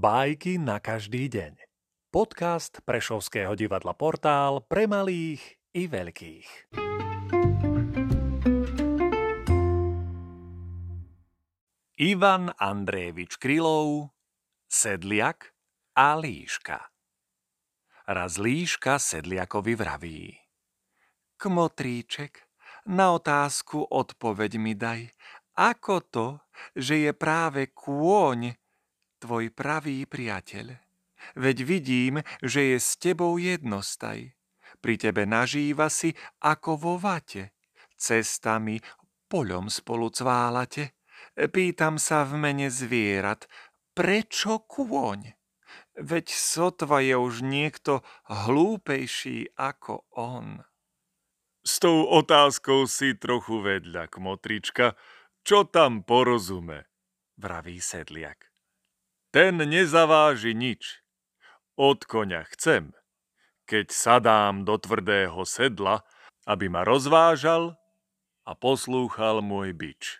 Bajky na každý deň. Podcast Prešovského divadla Portál pre malých i veľkých. Ivan Andrejevič Krylov, Sedliak a Líška. Raz Líška Sedliakovi vraví. Kmotríček, na otázku odpoveď mi daj, ako to, že je práve kôň tvoj pravý priateľ. Veď vidím, že je s tebou jednostaj. Pri tebe nažíva si ako vo vate. Cestami, poľom spolu cválate. Pýtam sa v mene zvierat, prečo kôň? Veď sotva je už niekto hlúpejší ako on. S tou otázkou si trochu vedľa, kmotrička. Čo tam porozume? vraví sedliak. Ten nezaváži nič. Od koňa chcem, keď sadám do tvrdého sedla, aby ma rozvážal a poslúchal môj bič.